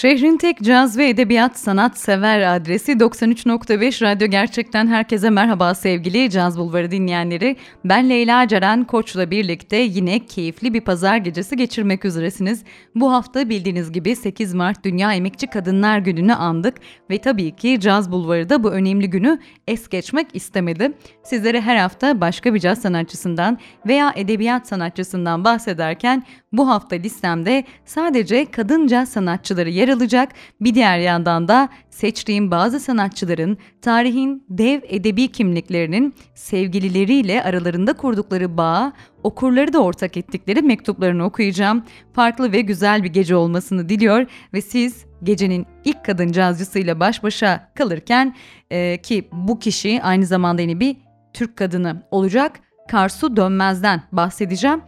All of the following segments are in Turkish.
Şehrin tek caz ve edebiyat sanat sever adresi 93.5 Radyo Gerçekten herkese merhaba sevgili Caz Bulvarı dinleyenleri. Ben Leyla Ceren Koç'la birlikte yine keyifli bir pazar gecesi geçirmek üzeresiniz. Bu hafta bildiğiniz gibi 8 Mart Dünya Emekçi Kadınlar Günü'nü andık ve tabii ki Caz Bulvarı da bu önemli günü es geçmek istemedi. Sizlere her hafta başka bir caz sanatçısından veya edebiyat sanatçısından bahsederken bu hafta listemde sadece kadın caz sanatçıları yer alacak. Bir diğer yandan da seçtiğim bazı sanatçıların tarihin dev edebi kimliklerinin sevgilileriyle aralarında kurdukları bağ, okurları da ortak ettikleri mektuplarını okuyacağım. Farklı ve güzel bir gece olmasını diliyor ve siz gecenin ilk kadın cazcısıyla baş başa kalırken e, ki bu kişi aynı zamanda yine bir Türk kadını olacak. Karsu Dönmez'den bahsedeceğim.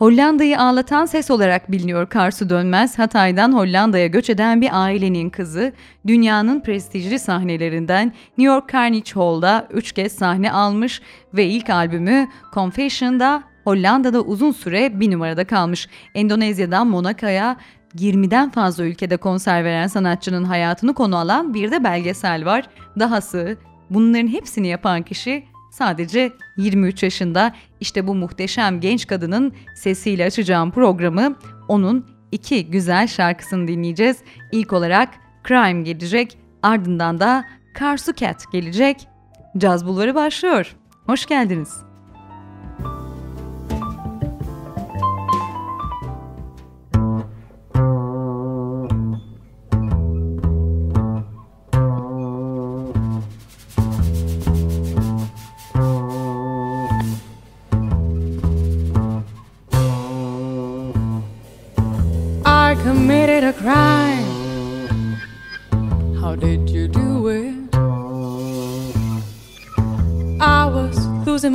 Hollanda'yı ağlatan ses olarak biliniyor Karsu Dönmez. Hatay'dan Hollanda'ya göç eden bir ailenin kızı. Dünyanın prestijli sahnelerinden New York Carnegie Hall'da 3 kez sahne almış ve ilk albümü Confession'da Hollanda'da uzun süre bir numarada kalmış. Endonezya'dan Monaco'ya 20'den fazla ülkede konser veren sanatçının hayatını konu alan bir de belgesel var. Dahası bunların hepsini yapan kişi Sadece 23 yaşında işte bu muhteşem genç kadının sesiyle açacağım programı onun iki güzel şarkısını dinleyeceğiz. İlk olarak Crime gelecek ardından da Karsu Cat gelecek. Caz Bulvarı başlıyor. Hoş geldiniz.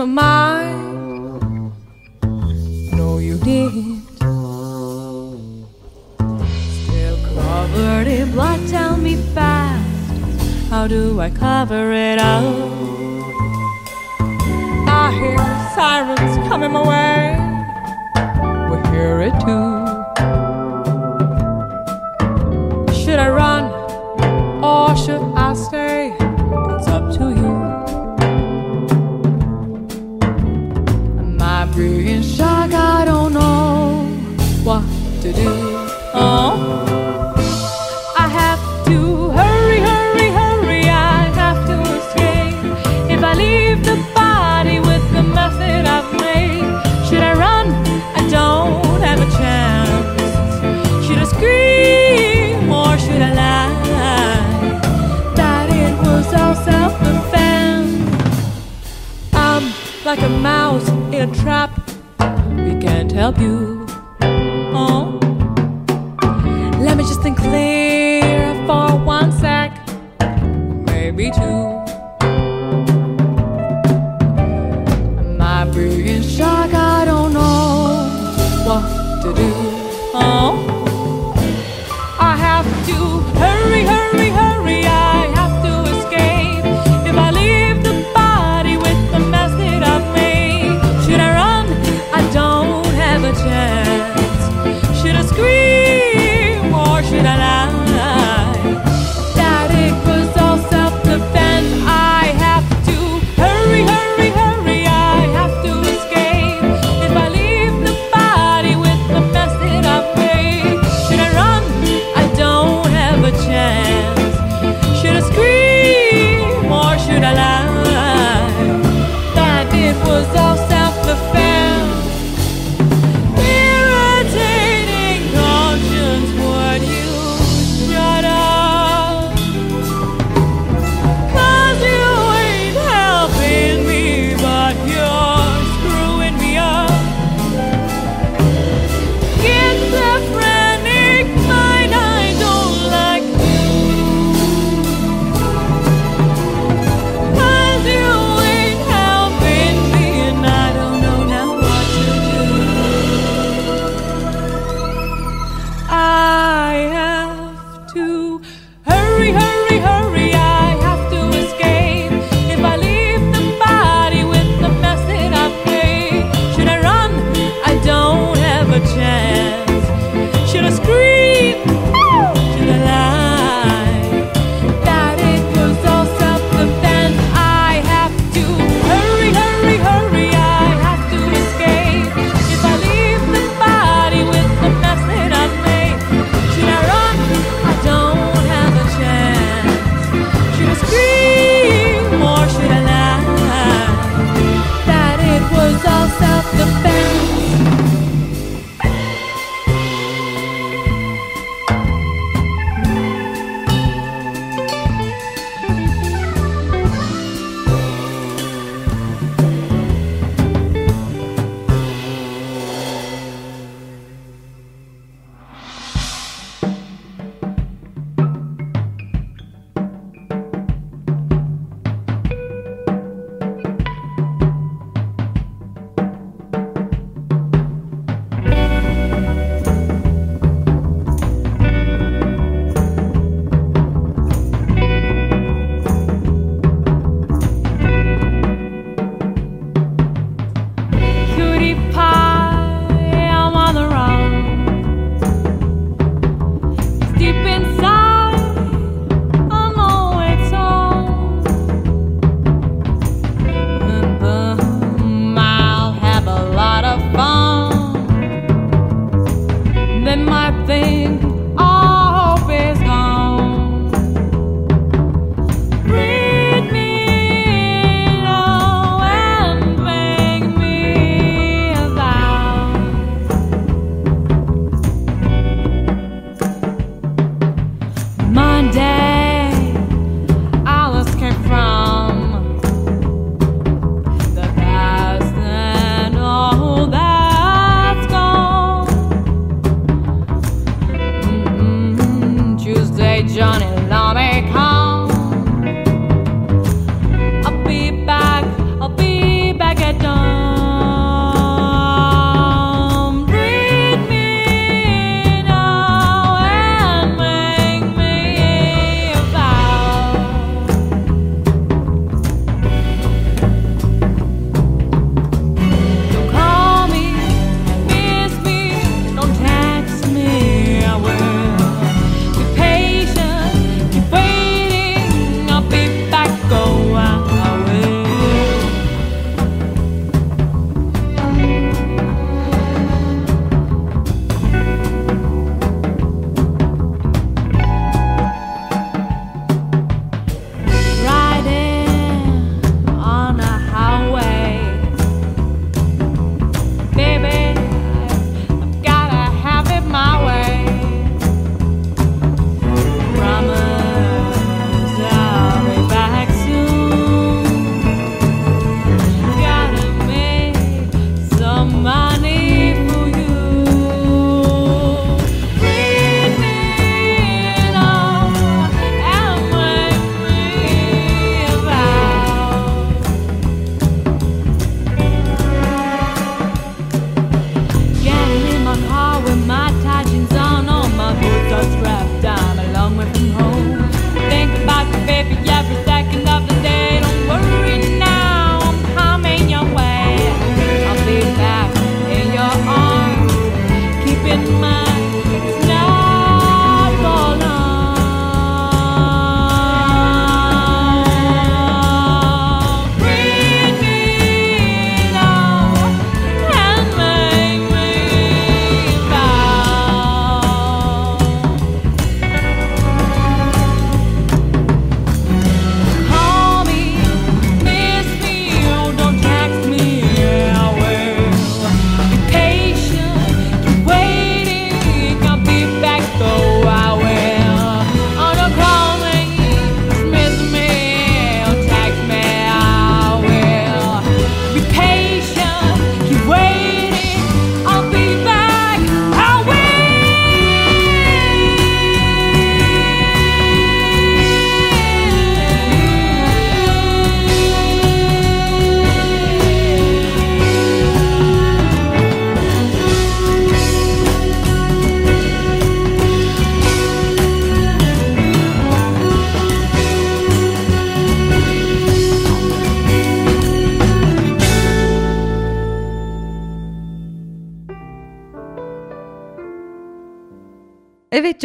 My help you.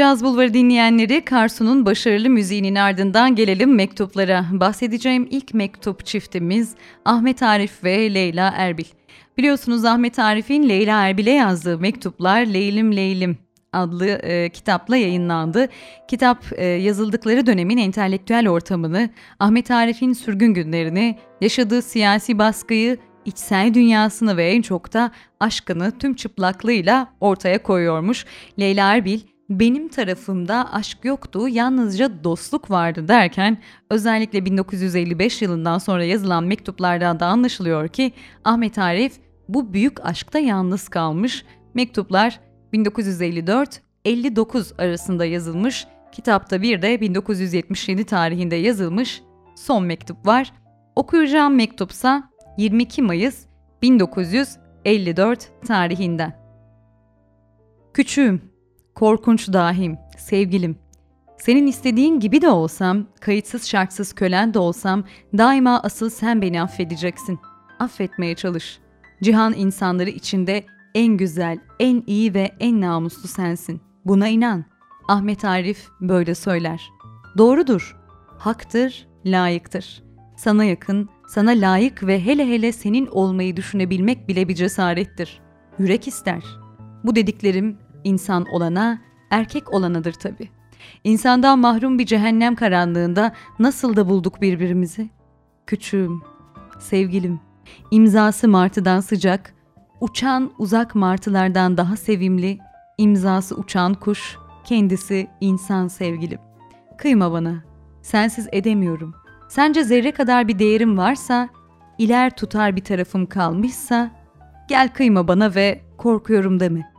Caz Bulvarı dinleyenleri Karsu'nun başarılı müziğinin ardından gelelim mektuplara. Bahsedeceğim ilk mektup çiftimiz Ahmet Arif ve Leyla Erbil. Biliyorsunuz Ahmet Arif'in Leyla Erbil'e yazdığı mektuplar Leylim Leylim adlı e, kitapla yayınlandı. Kitap e, yazıldıkları dönemin entelektüel ortamını, Ahmet Arif'in sürgün günlerini, yaşadığı siyasi baskıyı, içsel dünyasını ve en çok da aşkını tüm çıplaklığıyla ortaya koyuyormuş. Leyla Erbil benim tarafımda aşk yoktu, yalnızca dostluk vardı derken özellikle 1955 yılından sonra yazılan mektuplardan da anlaşılıyor ki Ahmet Arif bu büyük aşkta yalnız kalmış. Mektuplar 1954-59 arasında yazılmış. Kitapta bir de 1977 tarihinde yazılmış son mektup var. Okuyacağım mektupsa 22 Mayıs 1954 tarihinden. Küçüğüm, korkunç dahim, sevgilim. Senin istediğin gibi de olsam, kayıtsız şartsız kölen de olsam, daima asıl sen beni affedeceksin. Affetmeye çalış. Cihan insanları içinde en güzel, en iyi ve en namuslu sensin. Buna inan. Ahmet Arif böyle söyler. Doğrudur. Haktır, layıktır. Sana yakın, sana layık ve hele hele senin olmayı düşünebilmek bile bir cesarettir. Yürek ister. Bu dediklerim insan olana, erkek olanadır tabii. İnsandan mahrum bir cehennem karanlığında nasıl da bulduk birbirimizi? Küçüğüm, sevgilim, imzası martıdan sıcak, uçan uzak martılardan daha sevimli, imzası uçan kuş, kendisi insan sevgilim. Kıyma bana, sensiz edemiyorum. Sence zerre kadar bir değerim varsa, iler tutar bir tarafım kalmışsa, gel kıyma bana ve korkuyorum deme.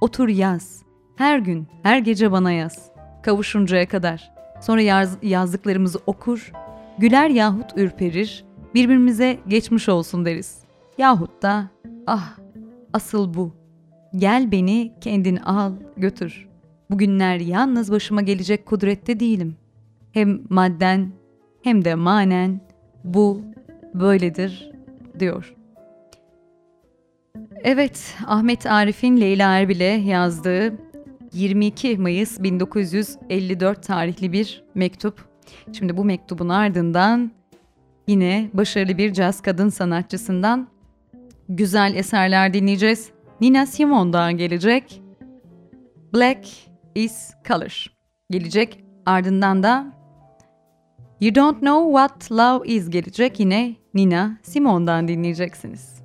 Otur yaz, her gün, her gece bana yaz. Kavuşuncaya kadar. Sonra yaz, yazdıklarımızı okur, güler yahut ürperir, birbirimize geçmiş olsun deriz. Yahut da ah asıl bu. Gel beni kendin al götür. Bugünler yalnız başıma gelecek kudrette değilim. Hem madden hem de manen bu böyledir diyor. Evet, Ahmet Arif'in Leyla Erbil'e yazdığı 22 Mayıs 1954 tarihli bir mektup. Şimdi bu mektubun ardından yine başarılı bir caz kadın sanatçısından güzel eserler dinleyeceğiz. Nina Simone'dan gelecek. Black is Color gelecek. Ardından da You Don't Know What Love Is gelecek. Yine Nina Simone'dan dinleyeceksiniz.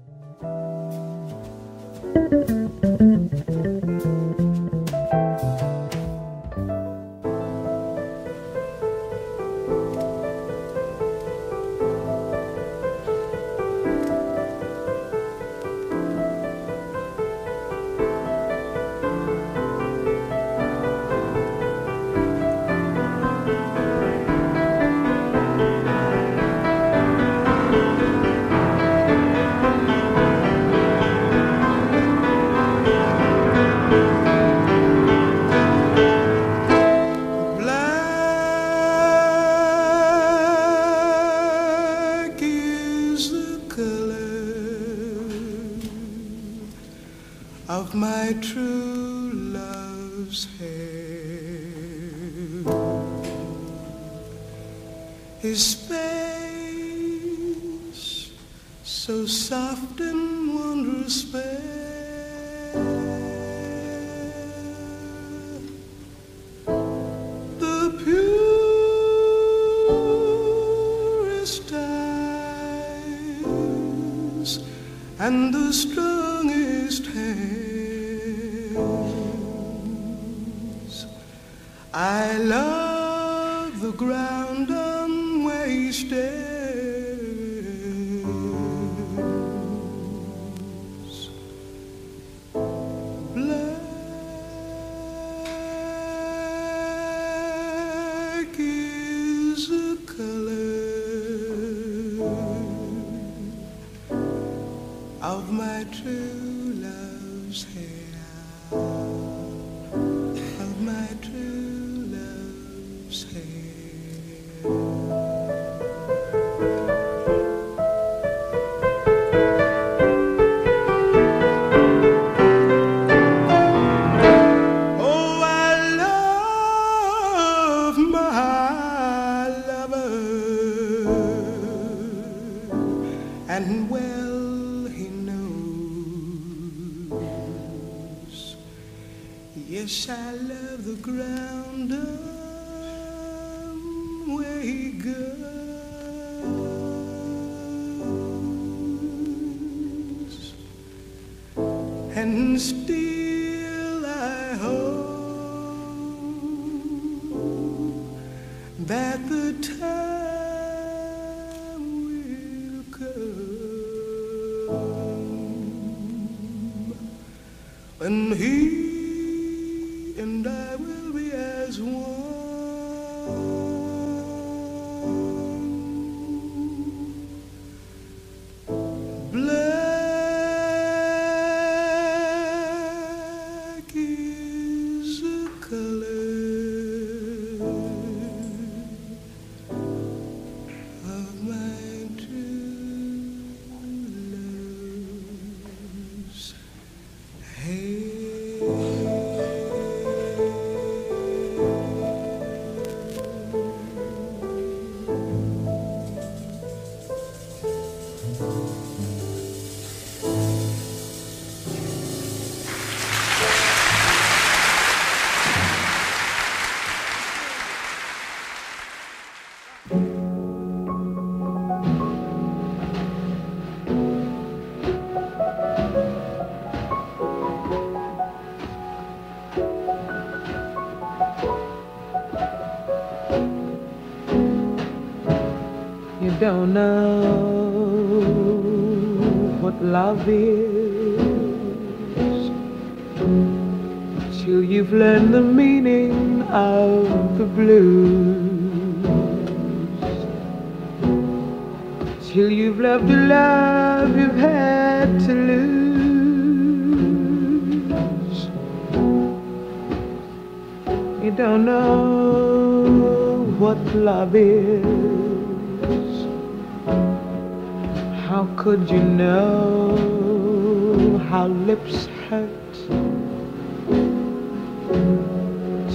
Thank you. Of my true love's hair. Love is. How could you know how lips hurt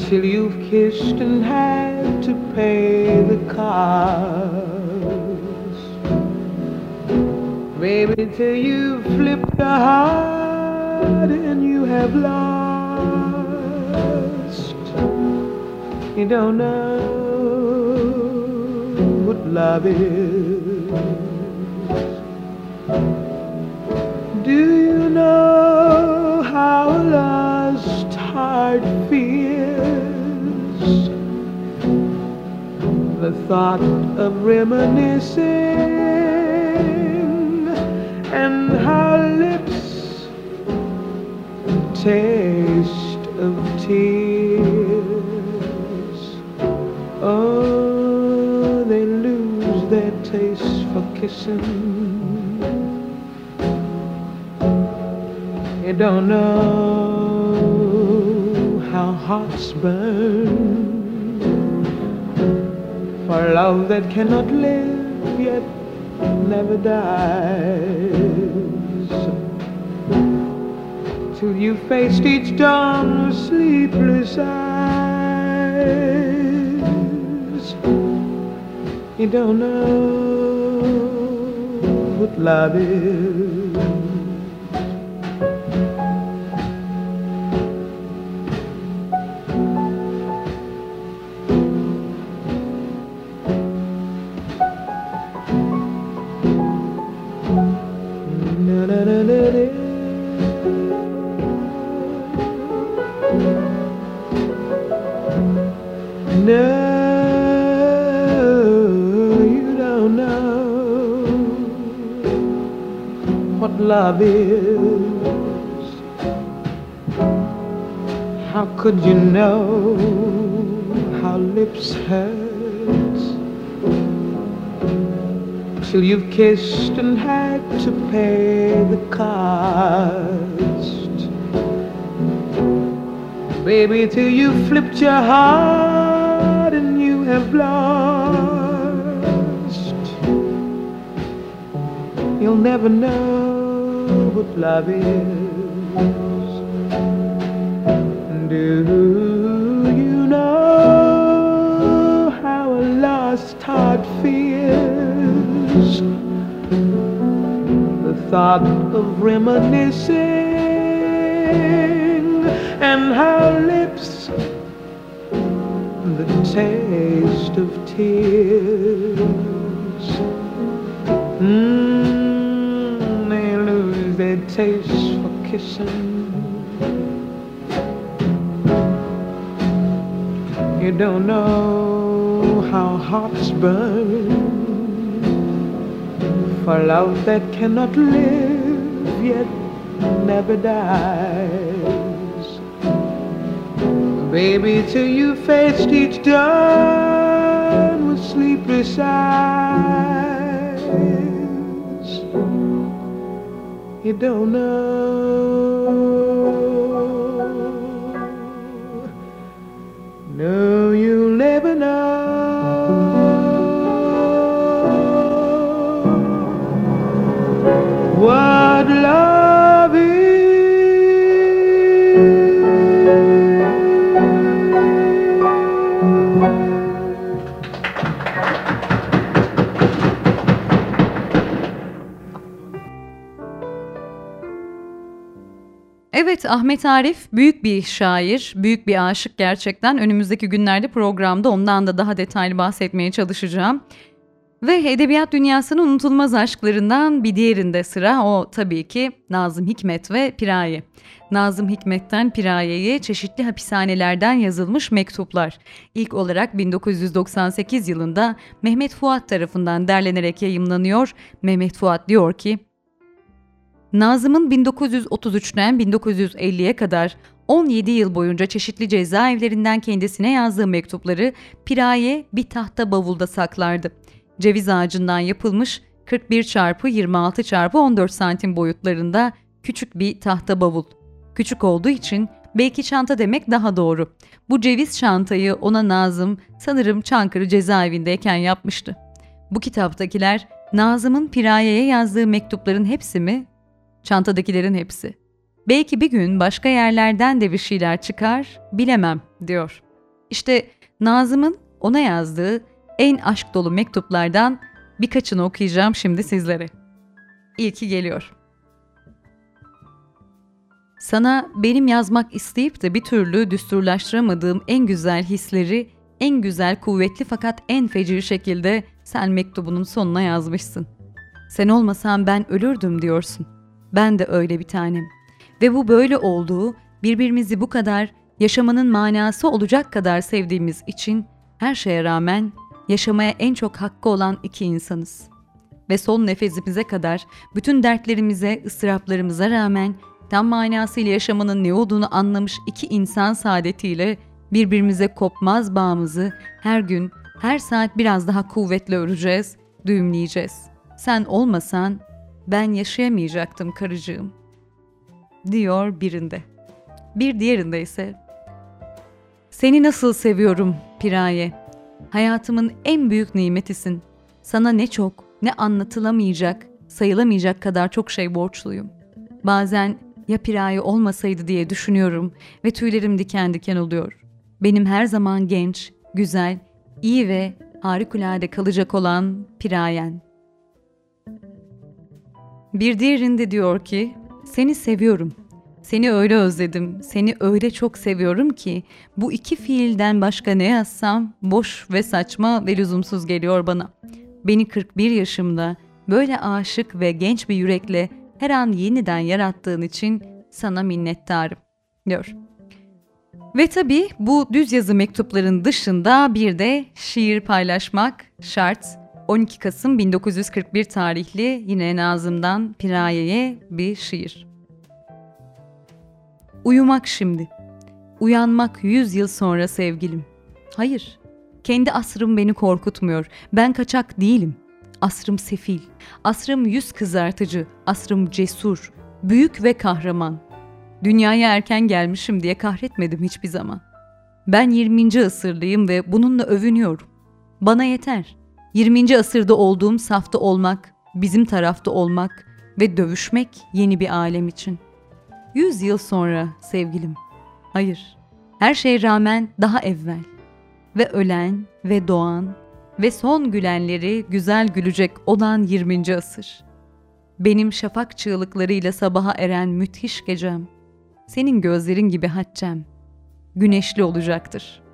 till you've kissed and had to pay the cost? Baby, till you've flipped the heart and you have lost. You don't know love is. Do you know how a lost heart feels? The thought of reminiscing and how lips taste their taste for kissing. You don't know how hearts burn for love that cannot live yet never dies. Till you faced each dawn with sleepless eyes. You don't know what love is. Could you know how lips hurt? till you've kissed and had to pay the cost. Baby, till you flipped your heart and you have lost. You'll never know what love is. Thought of reminiscing and her lips the taste of tears. Mm, they lose their taste for kissing. You don't know how hearts burn for love that cannot live yet never dies. Baby, till you faced each dawn with sleepless eyes, you don't know. No, Evet Ahmet Arif büyük bir şair, büyük bir aşık gerçekten. Önümüzdeki günlerde programda ondan da daha detaylı bahsetmeye çalışacağım. Ve edebiyat dünyasının unutulmaz aşklarından bir diğerinde sıra o tabii ki Nazım Hikmet ve Piraye. Nazım Hikmet'ten Piraye'ye çeşitli hapishanelerden yazılmış mektuplar. İlk olarak 1998 yılında Mehmet Fuat tarafından derlenerek yayımlanıyor. Mehmet Fuat diyor ki, Nazım'ın 1933'ten 1950'ye kadar 17 yıl boyunca çeşitli cezaevlerinden kendisine yazdığı mektupları Piraye bir tahta bavulda saklardı. Ceviz ağacından yapılmış 41 çarpı 26 çarpı 14 santim boyutlarında küçük bir tahta bavul. Küçük olduğu için belki çanta demek daha doğru. Bu ceviz çantayı ona Nazım sanırım Çankırı cezaevindeyken yapmıştı. Bu kitaptakiler Nazım'ın Piraye'ye yazdığı mektupların hepsi mi Çantadakilerin hepsi. Belki bir gün başka yerlerden de bir şeyler çıkar, bilemem, diyor. İşte Nazım'ın ona yazdığı en aşk dolu mektuplardan birkaçını okuyacağım şimdi sizlere. İlki geliyor. Sana benim yazmak isteyip de bir türlü düsturlaştıramadığım en güzel hisleri, en güzel, kuvvetli fakat en feci şekilde sen mektubunun sonuna yazmışsın. Sen olmasan ben ölürdüm diyorsun. Ben de öyle bir tanem. Ve bu böyle olduğu, birbirimizi bu kadar yaşamanın manası olacak kadar sevdiğimiz için her şeye rağmen yaşamaya en çok hakkı olan iki insanız. Ve son nefesimize kadar bütün dertlerimize, ıstıraplarımıza rağmen tam manasıyla yaşamanın ne olduğunu anlamış iki insan saadetiyle birbirimize kopmaz bağımızı her gün, her saat biraz daha kuvvetle öreceğiz, düğümleyeceğiz. Sen olmasan ben yaşayamayacaktım karıcığım, diyor birinde. Bir diğerinde ise, seni nasıl seviyorum Piraye, hayatımın en büyük nimetisin. Sana ne çok, ne anlatılamayacak, sayılamayacak kadar çok şey borçluyum. Bazen ya Piraye olmasaydı diye düşünüyorum ve tüylerim diken diken oluyor. Benim her zaman genç, güzel, iyi ve harikulade kalacak olan Pirayen.'' Bir diğerinde diyor ki, seni seviyorum. Seni öyle özledim, seni öyle çok seviyorum ki bu iki fiilden başka ne yazsam boş ve saçma ve lüzumsuz geliyor bana. Beni 41 yaşımda böyle aşık ve genç bir yürekle her an yeniden yarattığın için sana minnettarım, diyor. Ve tabii bu düz yazı mektupların dışında bir de şiir paylaşmak şart. 12 Kasım 1941 tarihli yine Nazım'dan Piraye'ye bir şiir. Uyumak şimdi. Uyanmak yüz yıl sonra sevgilim. Hayır, kendi asrım beni korkutmuyor. Ben kaçak değilim. Asrım sefil, asrım yüz kızartıcı, asrım cesur, büyük ve kahraman. Dünyaya erken gelmişim diye kahretmedim hiçbir zaman. Ben 20. asırlıyım ve bununla övünüyorum. Bana yeter. 20. asırda olduğum safta olmak, bizim tarafta olmak ve dövüşmek yeni bir alem için. Yüz yıl sonra sevgilim. Hayır, her şeye rağmen daha evvel. Ve ölen ve doğan ve son gülenleri güzel gülecek olan 20. asır. Benim şafak çığlıklarıyla sabaha eren müthiş gecem. senin gözlerin gibi Haccem, güneşli olacaktır.''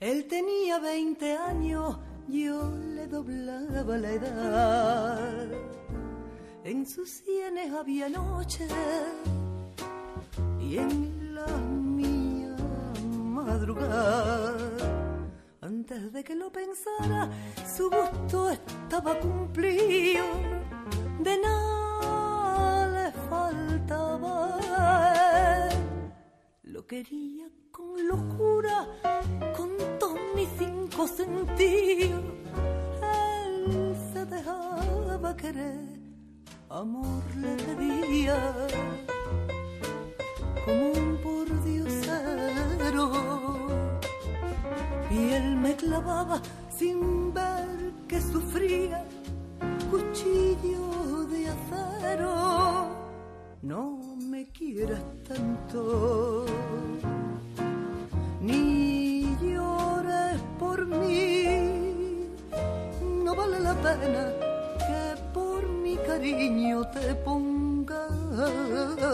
Él tenía 20 años, yo le doblaba la edad. En sus sienes había noche y en la mía madrugada. Antes de que lo pensara, su gusto estaba cumplido. De nada le faltaba. Lo quería con locura, con todos mis cinco sentidos. Él se dejaba querer, amor le pedía, como un pordiosero. Y él me clavaba sin ver que sufría, cuchillo de acero. No me quieras tanto ni llores por mí. No vale la pena que por mi cariño te ponga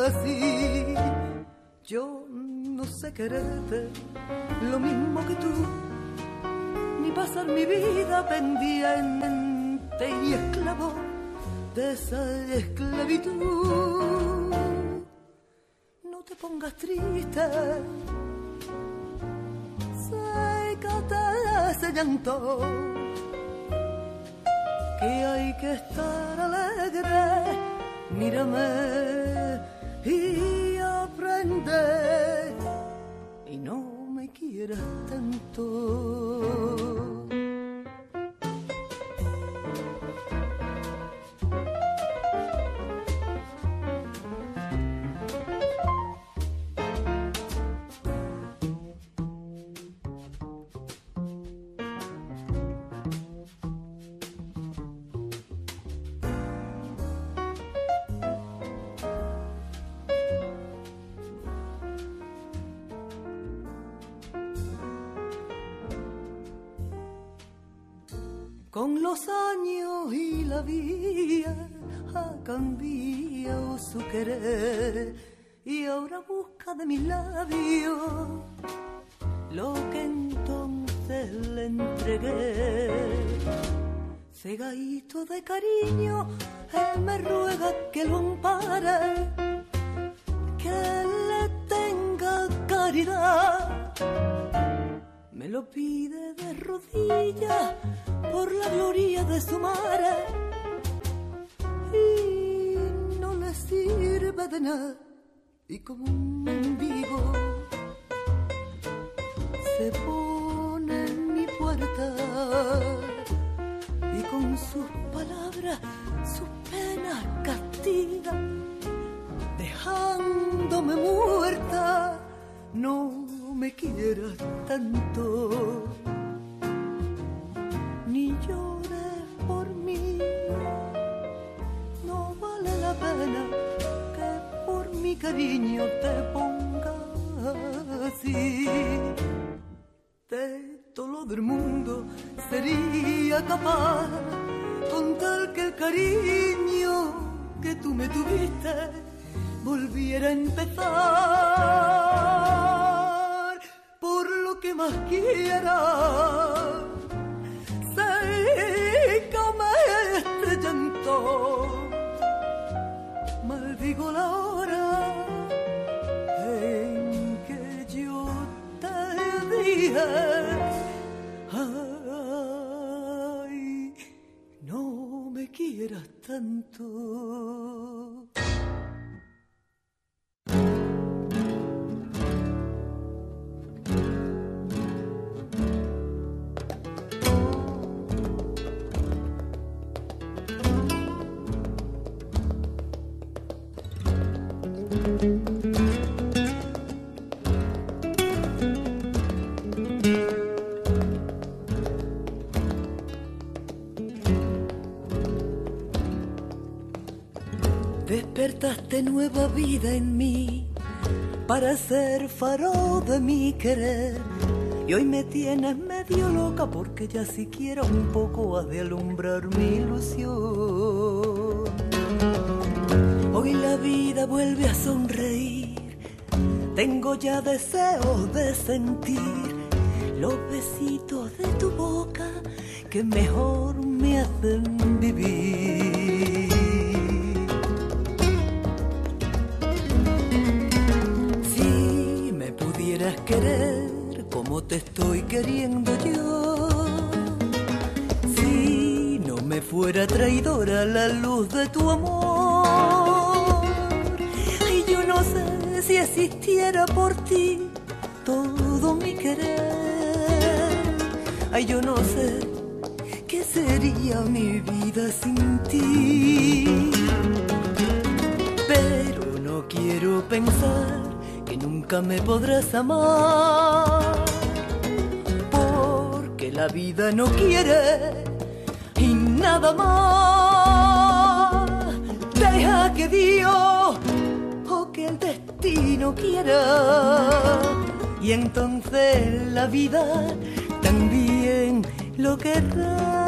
así. Yo no sé quererte lo mismo que tú, ni pasar mi vida pendiente y esclavo de esa esclavitud. No te pongas triste llanto que hay que estar alegre mírame y aprende. Y no me quieras tanto los años y la vida ha cambiado su querer y ahora busca de mis labios lo que entonces le entregué. Cegadito de cariño, él me ruega que lo ampare, que le tenga caridad. Me lo pide de rodillas por la gloria de su madre. Y no le sirve de nada. Y como un mendigo se pone en mi puerta. Y con sus palabras sus penas castiga dejándome muerta. No me quieras tanto ni llores por mí. No vale la pena que por mi cariño te ponga así. De todo del mundo sería capaz con tal que el cariño que tú me tuviste volviera a empezar que más quiera sécame este llanto. Maldigo la hora en que yo te di Ay, no me quieras tanto. Nueva vida en mí para ser faro de mi querer. Y hoy me tienes medio loca porque ya siquiera un poco has de alumbrar mi ilusión. Hoy la vida vuelve a sonreír. Tengo ya deseos de sentir los besitos de tu boca que mejor me hacen vivir. Querer como te estoy queriendo yo, si no me fuera traidora la luz de tu amor, ay, yo no sé si existiera por ti todo mi querer, ay, yo no sé qué sería mi vida sin ti. Pero no quiero pensar nunca me podrás amar, porque la vida no quiere y nada más. Deja que Dios o que el destino quiera, y entonces la vida también lo querrá.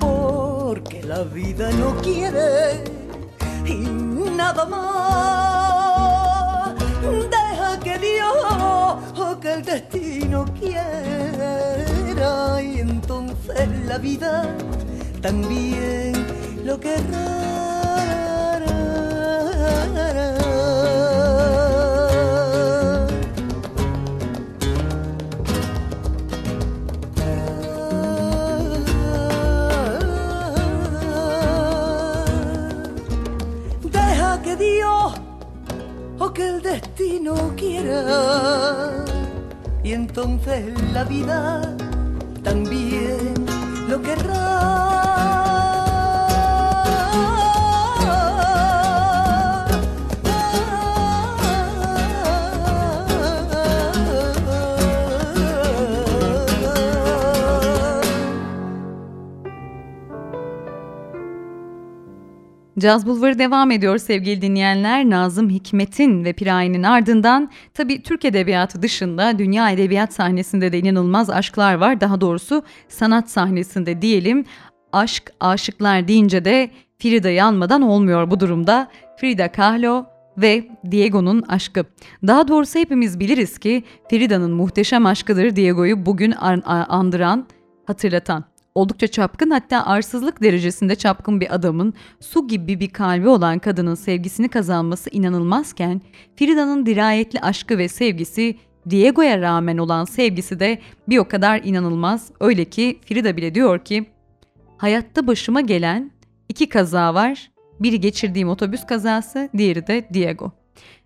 Porque la vida no quiere y nada más. Deja que Dios o que el destino quiera y entonces la vida también lo querrá. Entonces la vida Caz Bulvarı devam ediyor sevgili dinleyenler. Nazım Hikmet'in ve Piraye'nin ardından tabii Türk Edebiyatı dışında dünya edebiyat sahnesinde de inanılmaz aşklar var. Daha doğrusu sanat sahnesinde diyelim. Aşk, aşıklar deyince de Frida almadan olmuyor bu durumda. Frida Kahlo ve Diego'nun aşkı. Daha doğrusu hepimiz biliriz ki Frida'nın muhteşem aşkıdır Diego'yu bugün andıran, hatırlatan. Oldukça çapkın hatta arsızlık derecesinde çapkın bir adamın su gibi bir kalbi olan kadının sevgisini kazanması inanılmazken Frida'nın dirayetli aşkı ve sevgisi Diego'ya rağmen olan sevgisi de bir o kadar inanılmaz. Öyle ki Frida bile diyor ki hayatta başıma gelen iki kaza var. Biri geçirdiğim otobüs kazası, diğeri de Diego.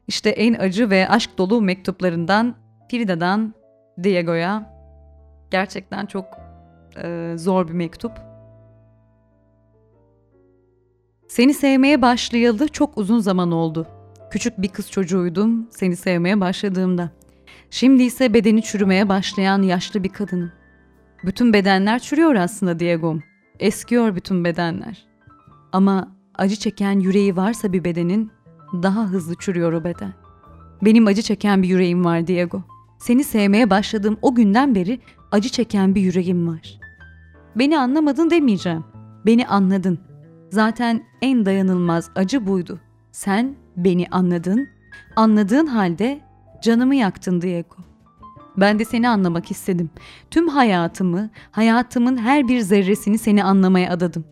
İşte en acı ve aşk dolu mektuplarından Frida'dan Diego'ya gerçekten çok e, zor bir mektup. Seni sevmeye başlayalı çok uzun zaman oldu. Küçük bir kız çocuğuydum seni sevmeye başladığımda. Şimdi ise bedeni çürümeye başlayan yaşlı bir kadınım. Bütün bedenler çürüyor aslında Diego'm. Eskiyor bütün bedenler. Ama acı çeken yüreği varsa bir bedenin daha hızlı çürüyor o beden. Benim acı çeken bir yüreğim var Diego. Seni sevmeye başladığım o günden beri acı çeken bir yüreğim var. Beni anlamadın demeyeceğim. Beni anladın. Zaten en dayanılmaz acı buydu. Sen beni anladın. Anladığın halde canımı yaktın Diego. Ben de seni anlamak istedim. Tüm hayatımı, hayatımın her bir zerresini seni anlamaya adadım.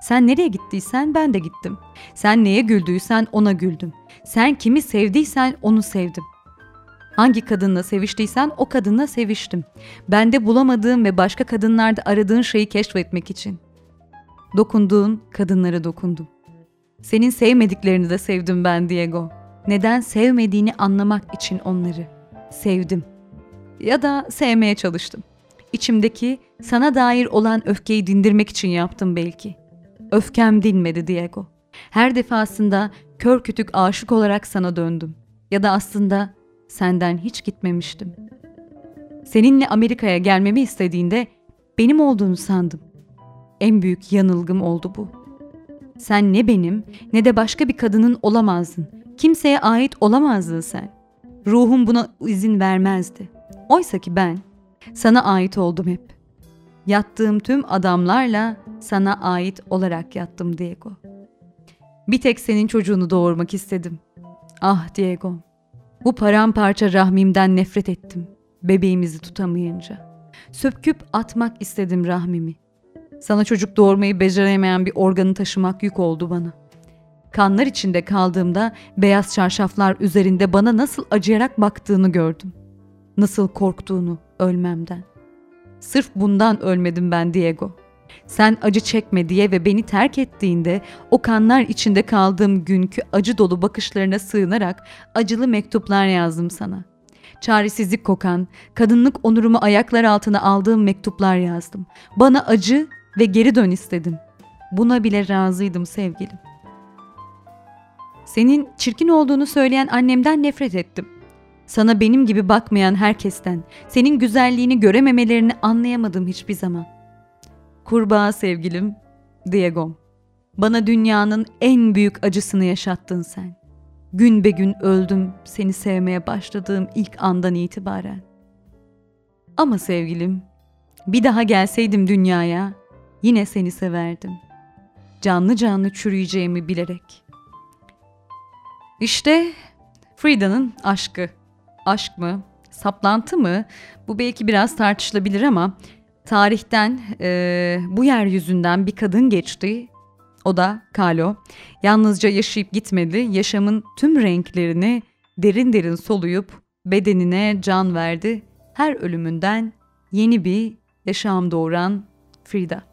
Sen nereye gittiysen ben de gittim. Sen neye güldüysen ona güldüm. Sen kimi sevdiysen onu sevdim. Hangi kadınla seviştiysen o kadınla seviştim. Bende bulamadığım ve başka kadınlarda aradığın şeyi keşfetmek için. Dokunduğun kadınlara dokundum. Senin sevmediklerini de sevdim ben Diego. Neden sevmediğini anlamak için onları sevdim. Ya da sevmeye çalıştım. İçimdeki sana dair olan öfkeyi dindirmek için yaptım belki. Öfkem dinmedi Diego. Her defasında kör kütük aşık olarak sana döndüm. Ya da aslında senden hiç gitmemiştim. Seninle Amerika'ya gelmemi istediğinde benim olduğunu sandım. En büyük yanılgım oldu bu. Sen ne benim ne de başka bir kadının olamazdın. Kimseye ait olamazdın sen. Ruhum buna izin vermezdi. Oysa ki ben sana ait oldum hep. Yattığım tüm adamlarla sana ait olarak yattım Diego. Bir tek senin çocuğunu doğurmak istedim. Ah Diego, bu paramparça rahmimden nefret ettim. Bebeğimizi tutamayınca. Söpküp atmak istedim rahmimi. Sana çocuk doğurmayı beceremeyen bir organı taşımak yük oldu bana. Kanlar içinde kaldığımda beyaz çarşaflar üzerinde bana nasıl acıyarak baktığını gördüm. Nasıl korktuğunu ölmemden. Sırf bundan ölmedim ben Diego. Sen acı çekme diye ve beni terk ettiğinde o kanlar içinde kaldığım günkü acı dolu bakışlarına sığınarak acılı mektuplar yazdım sana. Çaresizlik kokan, kadınlık onurumu ayaklar altına aldığım mektuplar yazdım. Bana acı ve geri dön istedim. Buna bile razıydım sevgilim. Senin çirkin olduğunu söyleyen annemden nefret ettim. Sana benim gibi bakmayan herkesten, senin güzelliğini görememelerini anlayamadım hiçbir zaman. Kurbağa sevgilim, Diego. Bana dünyanın en büyük acısını yaşattın sen. Gün be gün öldüm seni sevmeye başladığım ilk andan itibaren. Ama sevgilim, bir daha gelseydim dünyaya, yine seni severdim. Canlı canlı çürüyeceğimi bilerek. İşte Frida'nın aşkı. Aşk mı? Saplantı mı? Bu belki biraz tartışılabilir ama tarihten e, bu yeryüzünden bir kadın geçti. O da Kalo. Yalnızca yaşayıp gitmedi, yaşamın tüm renklerini derin derin soluyup bedenine can verdi. Her ölümünden yeni bir yaşam doğuran Frida.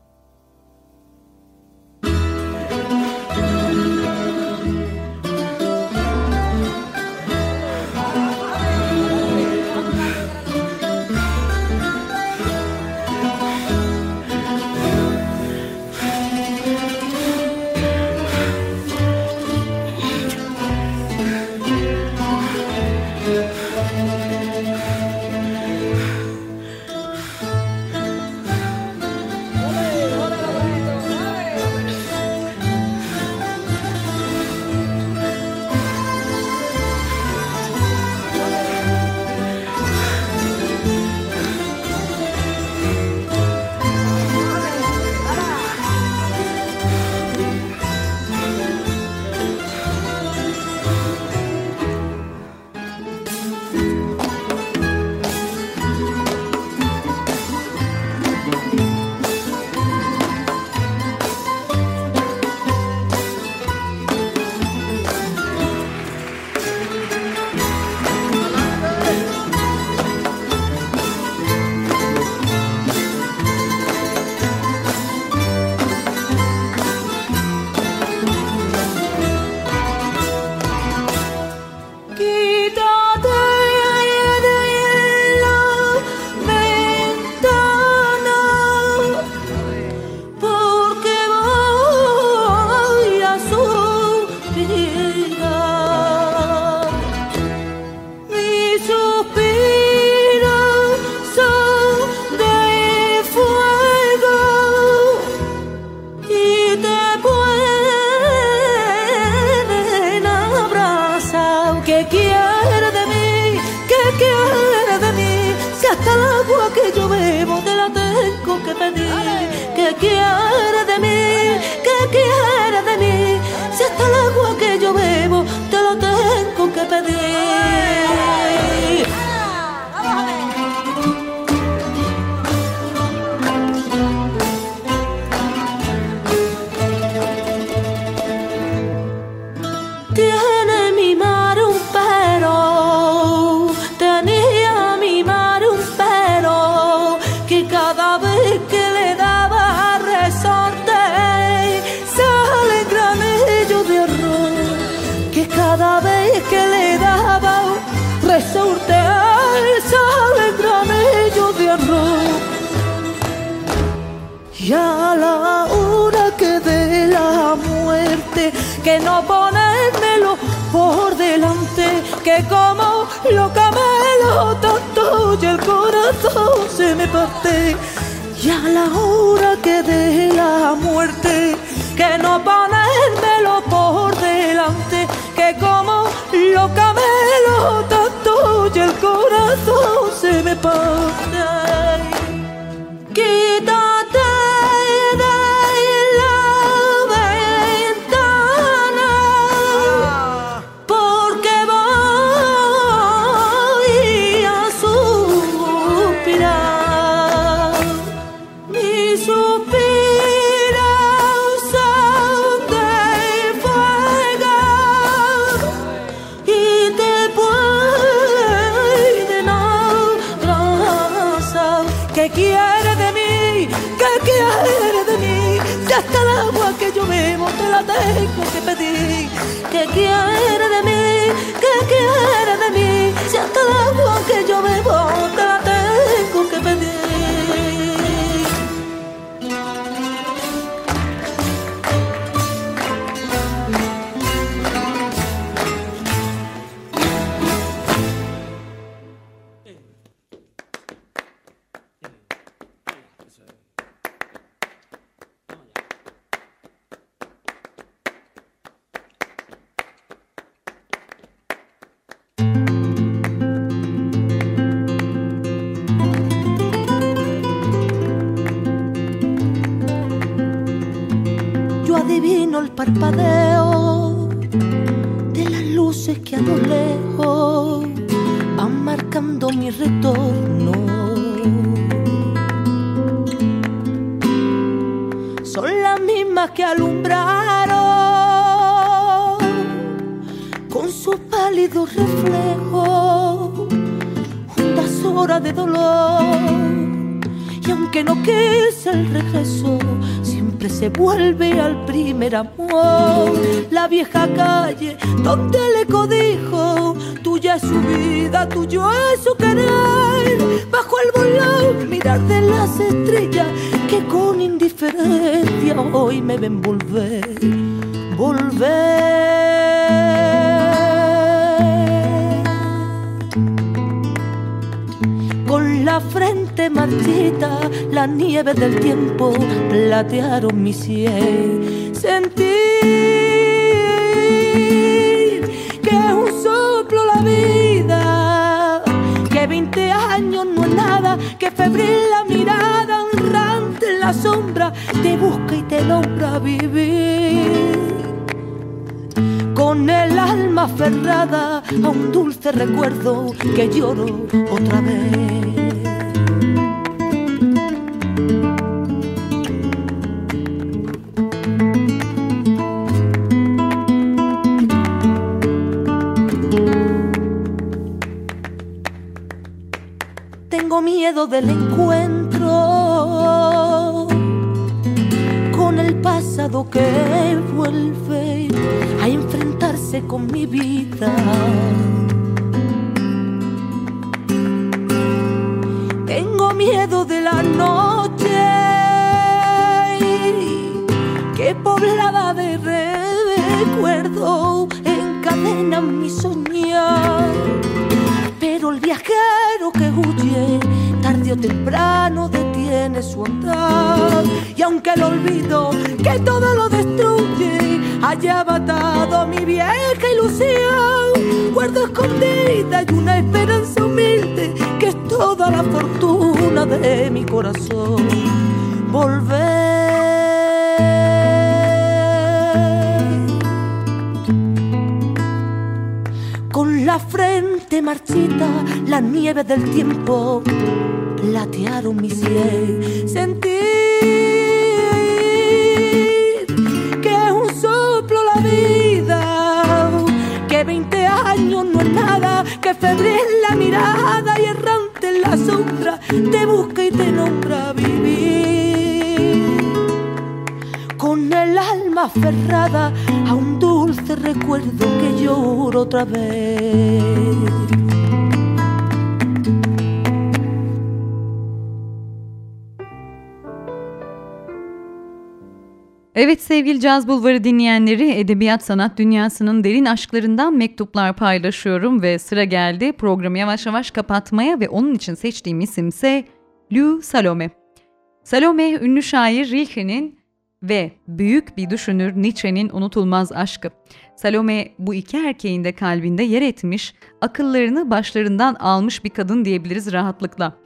Que como loca me lo tonto y el corazón se me parte. Y a la hora que de la muerte, que no ponérmelo por delante, que como loca me lo tonto y el corazón se me parte. Parpadeo de las luces que a lo lejos van marcando mi retorno. Son las mismas que alumbraron con sus pálidos reflejos juntas horas de dolor. Y aunque no quise el regreso, se vuelve al primer amor. La vieja calle donde le codijo, tuya es su vida, tuyo es su querer. Bajo el volón, mirar de las estrellas que con indiferencia hoy me ven volver, volver marchita, la nieve del tiempo platearon mi sien. Sentir que es un soplo la vida, que 20 años no es nada, que febril la mirada honrante en la sombra te busca y te logra vivir con el alma aferrada a un dulce recuerdo que lloro otra vez. Tengo miedo del encuentro con el pasado que vuelve a enfrentarse con mi vida. Tengo miedo de la noche que poblada de recuerdo encadena mi soñar. Pero el que huye, tarde o temprano detiene su andar. Y aunque el olvido que todo lo destruye haya matado mi vieja ilusión, guardo escondida y una esperanza humilde que es toda la fortuna de mi corazón. Volver. Con la frente marchita, la nieve del tiempo platearon mi sien. Sentir que es un soplo la vida, que 20 años no es nada, que febril la mirada y errante en la sombra te busca y te nombra aferrada a un dulce recuerdo que lloro otra vez. Evet sevgili Caz Bulvarı dinleyenleri, edebiyat sanat dünyasının derin aşklarından mektuplar paylaşıyorum ve sıra geldi programı yavaş yavaş kapatmaya ve onun için seçtiğim isimse Lou Salome. Salome, ünlü şair Rilke'nin ve büyük bir düşünür Nietzsche'nin unutulmaz aşkı. Salome bu iki erkeğin de kalbinde yer etmiş, akıllarını başlarından almış bir kadın diyebiliriz rahatlıkla.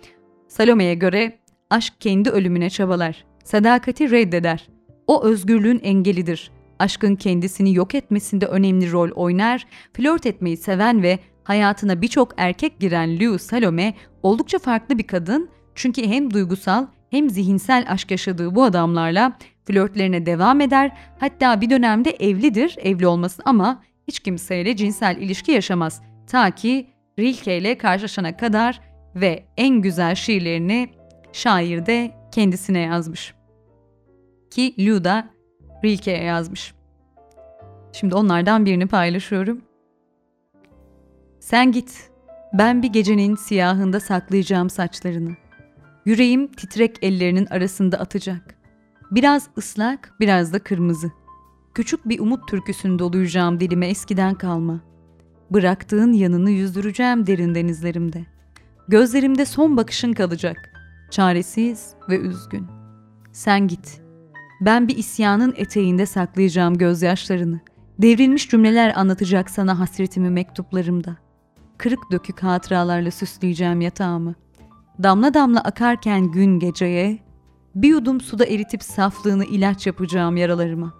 Salome'ye göre aşk kendi ölümüne çabalar, sadakati reddeder. O özgürlüğün engelidir. Aşkın kendisini yok etmesinde önemli rol oynar, flört etmeyi seven ve hayatına birçok erkek giren Lou Salome oldukça farklı bir kadın çünkü hem duygusal hem zihinsel aşk yaşadığı bu adamlarla flörtlerine devam eder. Hatta bir dönemde evlidir, evli olması ama hiç kimseyle cinsel ilişki yaşamaz. Ta ki Rilke ile karşılaşana kadar ve en güzel şiirlerini şair de kendisine yazmış. Ki Lou da Rilke'ye yazmış. Şimdi onlardan birini paylaşıyorum. Sen git, ben bir gecenin siyahında saklayacağım saçlarını. Yüreğim titrek ellerinin arasında atacak. Biraz ıslak, biraz da kırmızı. Küçük bir umut türküsünde doluyacağım dilime eskiden kalma. Bıraktığın yanını yüzdüreceğim derin denizlerimde. Gözlerimde son bakışın kalacak. Çaresiz ve üzgün. Sen git. Ben bir isyanın eteğinde saklayacağım gözyaşlarını. Devrilmiş cümleler anlatacak sana hasretimi mektuplarımda. Kırık dökük hatıralarla süsleyeceğim yatağımı. Damla damla akarken gün geceye, bir yudum suda eritip saflığını ilaç yapacağım yaralarıma.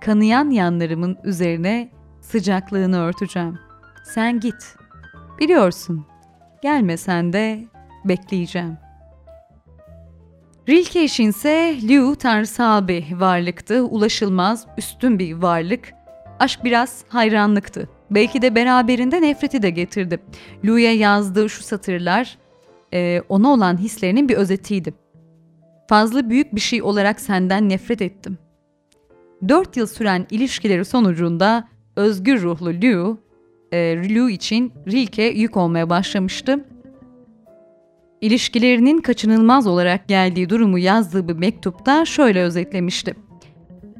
Kanayan yanlarımın üzerine sıcaklığını örteceğim. Sen git. Biliyorsun, gelmesen de bekleyeceğim. Rilke ise Liu tanrısal bir varlıktı, ulaşılmaz, üstün bir varlık. Aşk biraz hayranlıktı. Belki de beraberinde nefreti de getirdi. Liu'ya yazdığı şu satırlar ona olan hislerinin bir özetiydi. Fazla büyük bir şey olarak senden nefret ettim. Dört yıl süren ilişkileri sonucunda özgür ruhlu Liu, e, Liu için Rilke yük olmaya başlamıştı. İlişkilerinin kaçınılmaz olarak geldiği durumu yazdığı bir mektupta şöyle özetlemişti.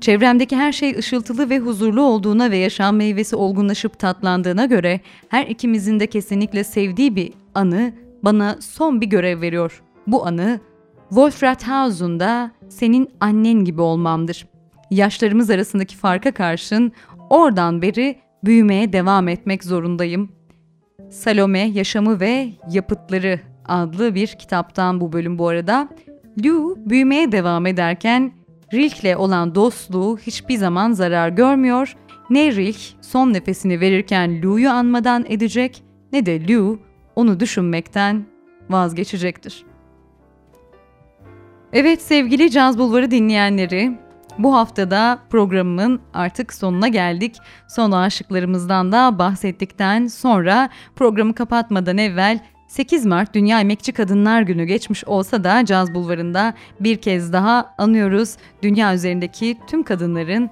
Çevremdeki her şey ışıltılı ve huzurlu olduğuna ve yaşam meyvesi olgunlaşıp tatlandığına göre her ikimizin de kesinlikle sevdiği bir anı bana son bir görev veriyor. Bu anı Wolfrathausen'da senin annen gibi olmamdır. Yaşlarımız arasındaki farka karşın oradan beri büyümeye devam etmek zorundayım. Salome Yaşamı ve Yapıtları adlı bir kitaptan bu bölüm bu arada. Liu büyümeye devam ederken Rilke'le olan dostluğu hiçbir zaman zarar görmüyor. Ne Rilke son nefesini verirken Liu'yu anmadan edecek ne de Liu onu düşünmekten vazgeçecektir. Evet sevgili Caz Bulvarı dinleyenleri, bu haftada programımın artık sonuna geldik. Son aşıklarımızdan da bahsettikten sonra programı kapatmadan evvel 8 Mart Dünya Emekçi Kadınlar Günü geçmiş olsa da Caz Bulvarı'nda bir kez daha anıyoruz. Dünya üzerindeki tüm kadınların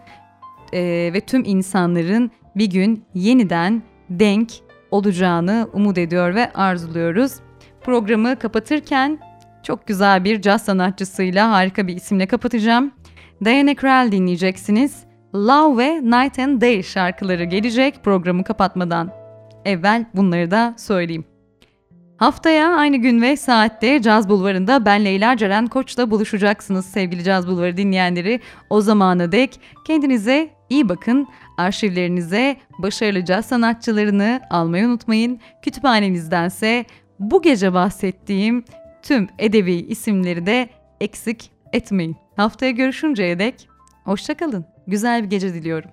e, ve tüm insanların bir gün yeniden denk olacağını umut ediyor ve arzuluyoruz. Programı kapatırken çok güzel bir caz sanatçısıyla harika bir isimle kapatacağım. Diana Krall dinleyeceksiniz. Love ve Night and Day şarkıları gelecek programı kapatmadan. Evvel bunları da söyleyeyim. Haftaya aynı gün ve saatte Caz Bulvarı'nda ben Leyla Ceren Koç'la buluşacaksınız sevgili Caz Bulvarı dinleyenleri. O zamana dek kendinize iyi bakın. Arşivlerinize başarılı caz sanatçılarını almayı unutmayın. Kütüphanenizdense bu gece bahsettiğim tüm edebi isimleri de eksik etmeyin. Haftaya görüşünceye dek hoşçakalın. Güzel bir gece diliyorum.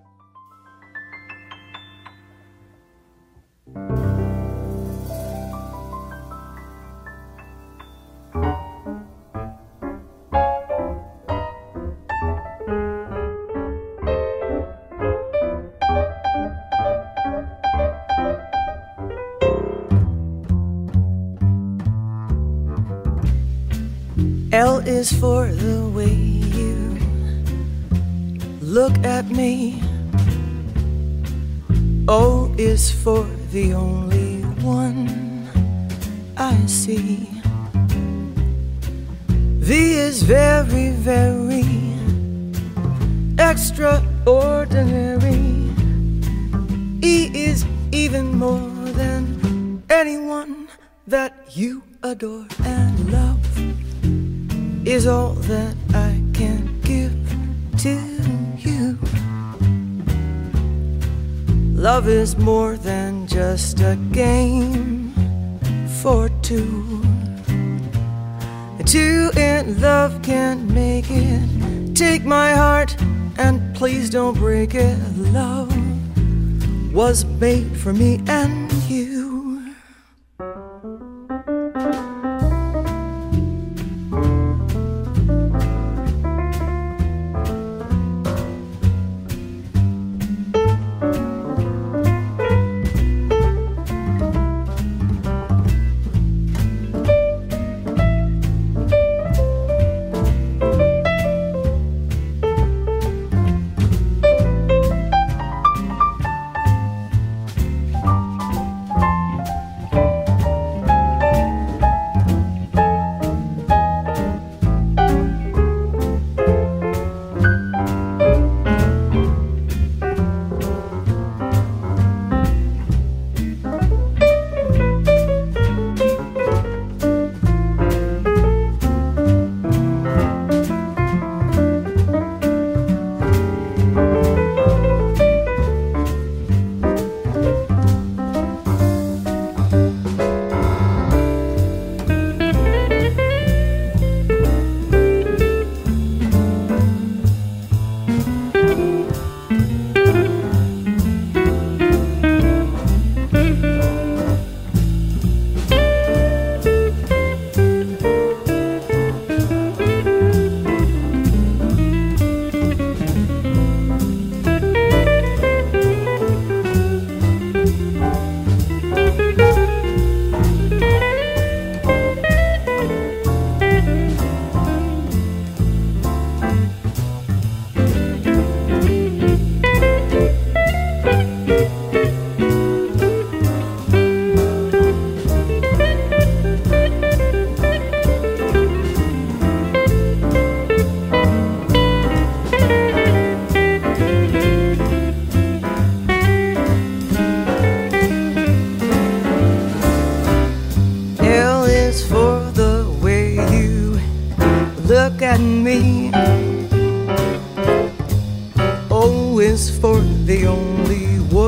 L is for the way you look at me. O is for the only one I see. V is very, very extraordinary. He is even more than anyone that you adore, and love is all that I can give to you. Love is more than just a game for two. Two in love can't make it. Take my heart and please don't break it. Love was made for me and you. Only one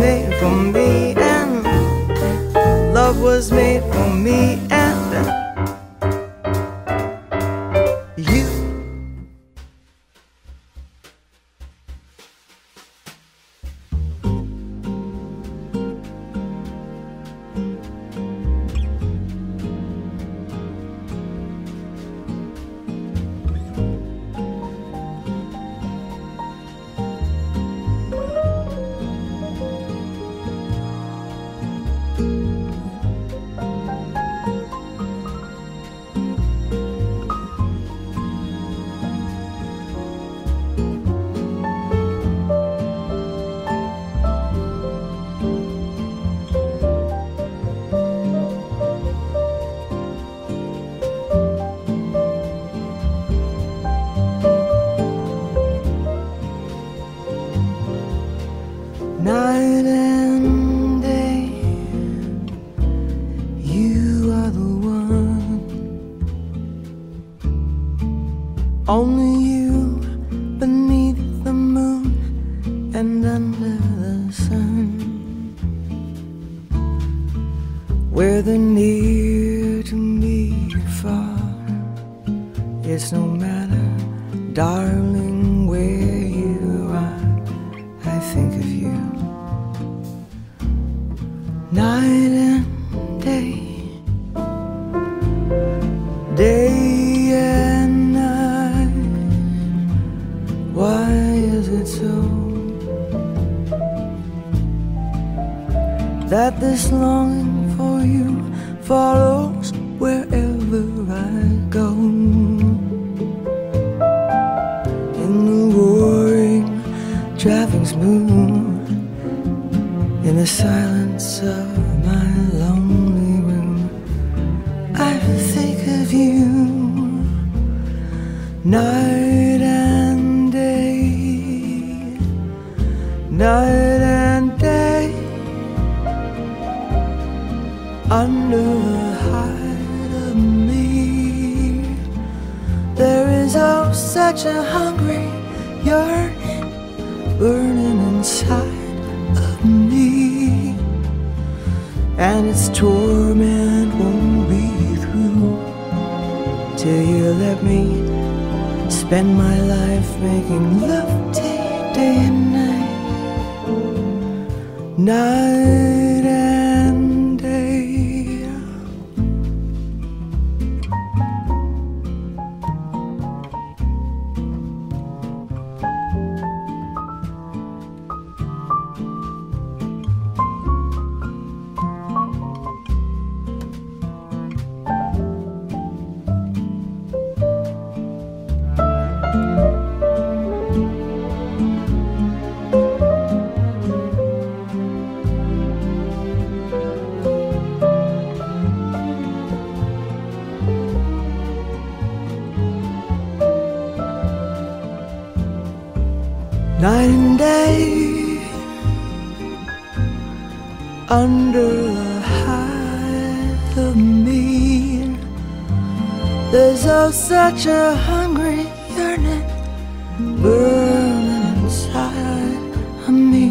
me from being. Love was made. Only you beneath the moon and under such a hungry yearning burning inside of me,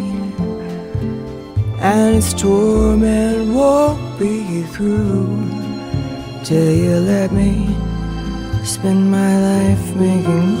and its torment won't be through till you let me spend my life making